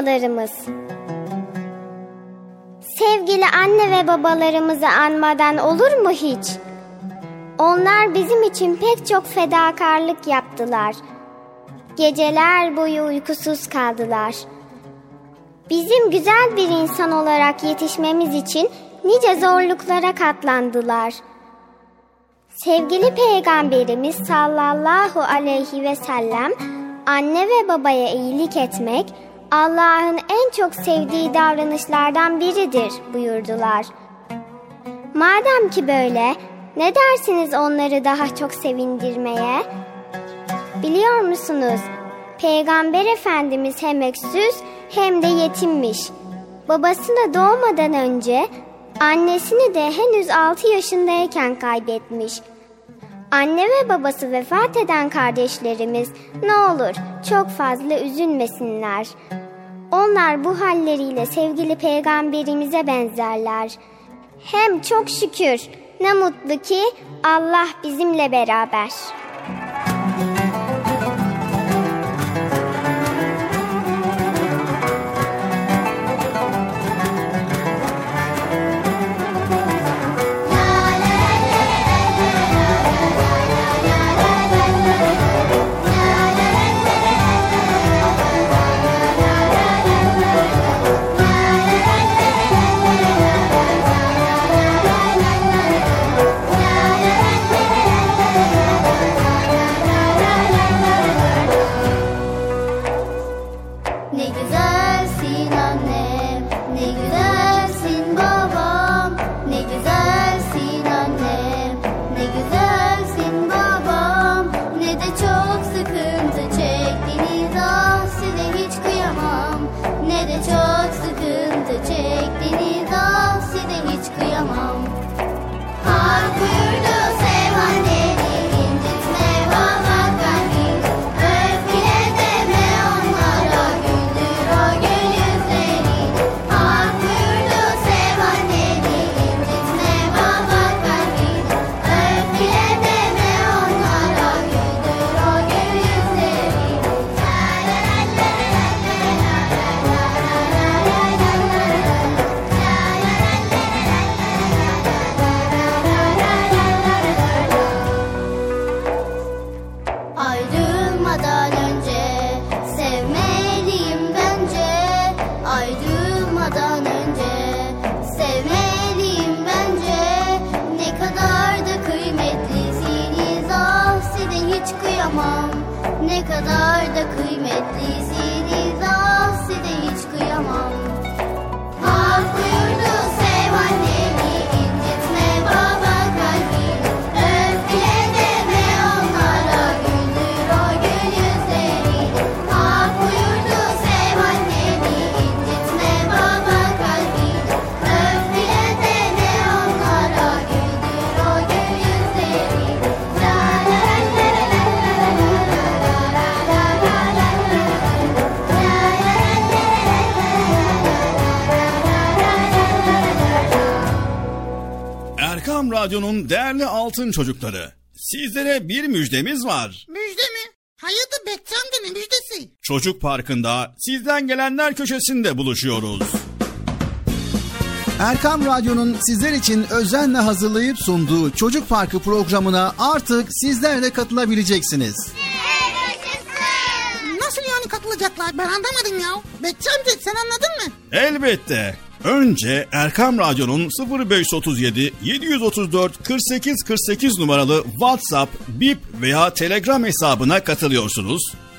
babalarımız. Sevgili anne ve babalarımızı anmadan olur mu hiç? Onlar bizim için pek çok fedakarlık yaptılar. Geceler boyu uykusuz kaldılar. Bizim güzel bir insan olarak yetişmemiz için nice zorluklara katlandılar. Sevgili Peygamberimiz sallallahu aleyhi ve sellem anne ve babaya iyilik etmek Allah'ın en çok sevdiği davranışlardan biridir buyurdular. Madem ki böyle ne dersiniz onları daha çok sevindirmeye? Biliyor musunuz? Peygamber Efendimiz hem öksüz hem de yetimmiş. Babasını doğmadan önce annesini de henüz 6 yaşındayken kaybetmiş. Anne ve babası vefat eden kardeşlerimiz ne olur çok fazla üzülmesinler. Onlar bu halleriyle sevgili peygamberimize benzerler. Hem çok şükür ne mutlu ki Allah bizimle beraber. Değerli altın çocukları. Sizlere bir müjdemiz var. Müjde mi? Amca ne müjdesi? Çocuk Parkı'nda sizden gelenler köşesinde buluşuyoruz. Erkam Radyo'nun sizler için özenle hazırlayıp sunduğu Çocuk Parkı programına artık sizler de katılabileceksiniz. Nasıl yani katılacaklar ben anlamadım ya. Bekçi amca sen anladın mı? Elbette. Önce Erkam Radyo'nun 0537 734 48 48 numaralı WhatsApp, Bip veya Telegram hesabına katılıyorsunuz.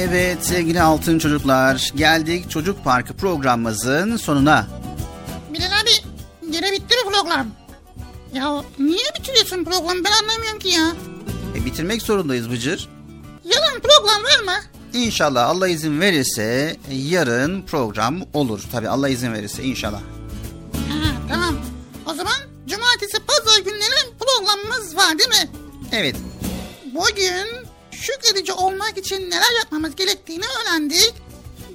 Evet sevgili altın çocuklar geldik Çocuk Parkı programımızın sonuna. Bilal abi gene bitti mi program? Ya niye bitiriyorsun programı ben anlamıyorum ki ya. E, bitirmek zorundayız Bıcır. Yarın program var mı? İnşallah Allah izin verirse yarın program olur. Tabi Allah izin verirse inşallah. Ha, tamam. O zaman cumartesi pazar günleri programımız var değil mi? Evet. Bugün şükredici olmak için neler yapmamız gerektiğini öğrendik.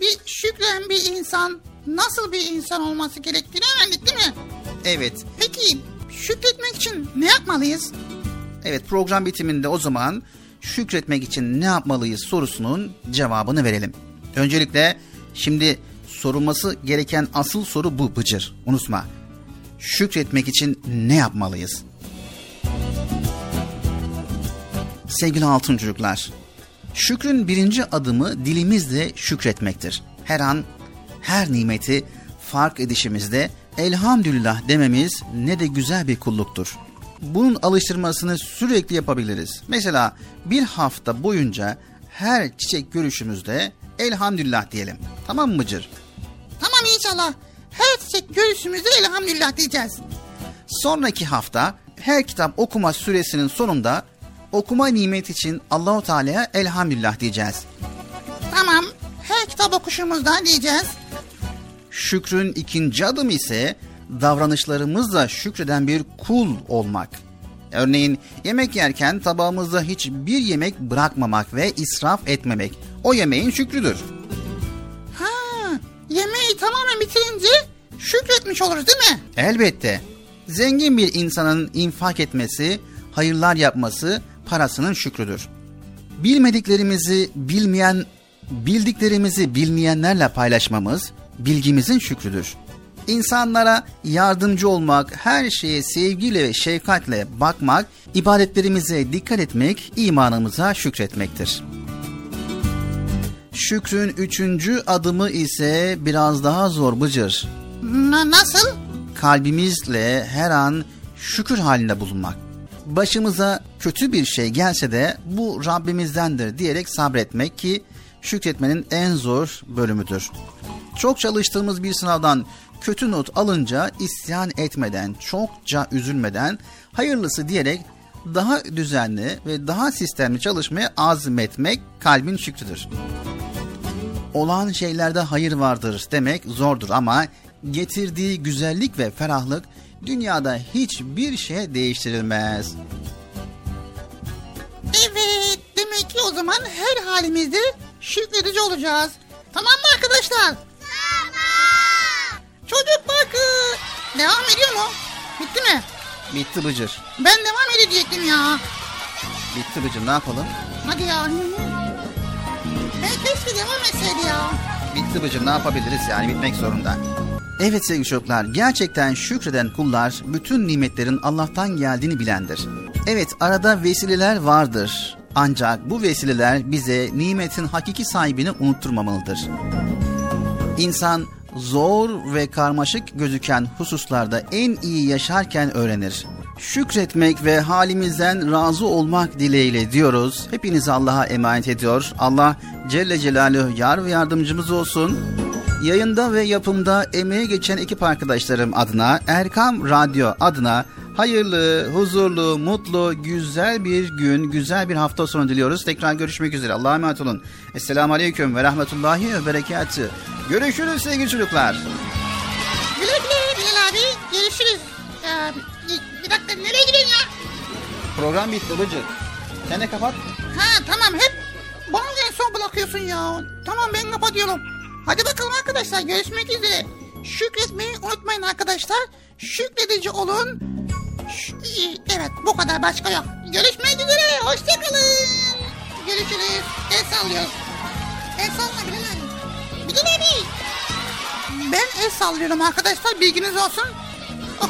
Bir şükren bir insan nasıl bir insan olması gerektiğini öğrendik değil mi? Evet. Peki şükretmek için ne yapmalıyız? Evet program bitiminde o zaman şükretmek için ne yapmalıyız sorusunun cevabını verelim. Öncelikle şimdi sorulması gereken asıl soru bu Bıcır. Unutma. Şükretmek için ne yapmalıyız? Sevgili altın çocuklar, şükrün birinci adımı dilimizle şükretmektir. Her an, her nimeti fark edişimizde elhamdülillah dememiz ne de güzel bir kulluktur. Bunun alıştırmasını sürekli yapabiliriz. Mesela bir hafta boyunca her çiçek görüşümüzde elhamdülillah diyelim. Tamam mı Mıcır? Tamam inşallah. Her çiçek görüşümüzde elhamdülillah diyeceğiz. Sonraki hafta her kitap okuma süresinin sonunda okuma nimet için Allahu Teala'ya elhamdülillah diyeceğiz. Tamam. Her kitap okuşumuzda diyeceğiz. Şükrün ikinci adımı ise davranışlarımızla şükreden bir kul olmak. Örneğin yemek yerken tabağımızda hiçbir yemek bırakmamak ve israf etmemek. O yemeğin şükrüdür. Ha, yemeği tamamen bitirince şükretmiş oluruz değil mi? Elbette. Zengin bir insanın infak etmesi, hayırlar yapması parasının şükrüdür. Bilmediklerimizi bilmeyen, bildiklerimizi bilmeyenlerle paylaşmamız bilgimizin şükrüdür. İnsanlara yardımcı olmak, her şeye sevgiyle ve şefkatle bakmak, ibadetlerimize dikkat etmek, imanımıza şükretmektir. Şükrün üçüncü adımı ise biraz daha zor bıcır. Na- nasıl? Kalbimizle her an şükür halinde bulunmak. Başımıza kötü bir şey gelse de bu Rabbimizdendir diyerek sabretmek ki şükretmenin en zor bölümüdür. Çok çalıştığımız bir sınavdan kötü not alınca isyan etmeden, çokça üzülmeden, hayırlısı diyerek daha düzenli ve daha sistemli çalışmaya azmetmek kalbin şükrüdür. Olan şeylerde hayır vardır demek zordur ama getirdiği güzellik ve ferahlık dünyada hiçbir şey değiştirilmez. Evet demek ki o zaman her halimizde şükredici olacağız. Tamam mı arkadaşlar? Tamam. Çocuk parkı devam ediyor mu? Bitti mi? Bitti Bıcır. Ben devam edecektim ya. Bitti Bıcır ne yapalım? Hadi ya. Ben keşke devam etseydi ya. Bitti Bıcır ne yapabiliriz yani bitmek zorunda. Evet sevgili çocuklar gerçekten şükreden kullar bütün nimetlerin Allah'tan geldiğini bilendir. Evet arada vesileler vardır. Ancak bu vesileler bize nimetin hakiki sahibini unutturmamalıdır. İnsan zor ve karmaşık gözüken hususlarda en iyi yaşarken öğrenir. Şükretmek ve halimizden razı olmak dileğiyle diyoruz. Hepinizi Allah'a emanet ediyor. Allah Celle Celaluhu yar ve yardımcımız olsun. Yayında ve yapımda emeğe geçen ekip arkadaşlarım adına Erkam Radyo adına hayırlı, huzurlu, mutlu, güzel bir gün, güzel bir hafta sonu diliyoruz. Tekrar görüşmek üzere. Allah'a emanet olun. Esselamu Aleyküm ve Rahmetullahi ve Berekatü. Görüşürüz sevgili çocuklar. Güle güle Bilal abi. Görüşürüz. Ee, bir dakika nereye gidiyorsun ya? Program bitti Bıcır. Sen de kapat. Ha tamam hep bana en son bırakıyorsun ya. Tamam ben kapatıyorum. Hadi bakalım arkadaşlar görüşmek üzere. Şükretmeyi unutmayın arkadaşlar. Şükredici olun. Ş- evet bu kadar başka yok. Görüşmek üzere. Hoşçakalın. Görüşürüz. El sallıyoruz. El salla Bilal abi. Bilal abi. Ben el sallıyorum arkadaşlar bilginiz olsun. Oh,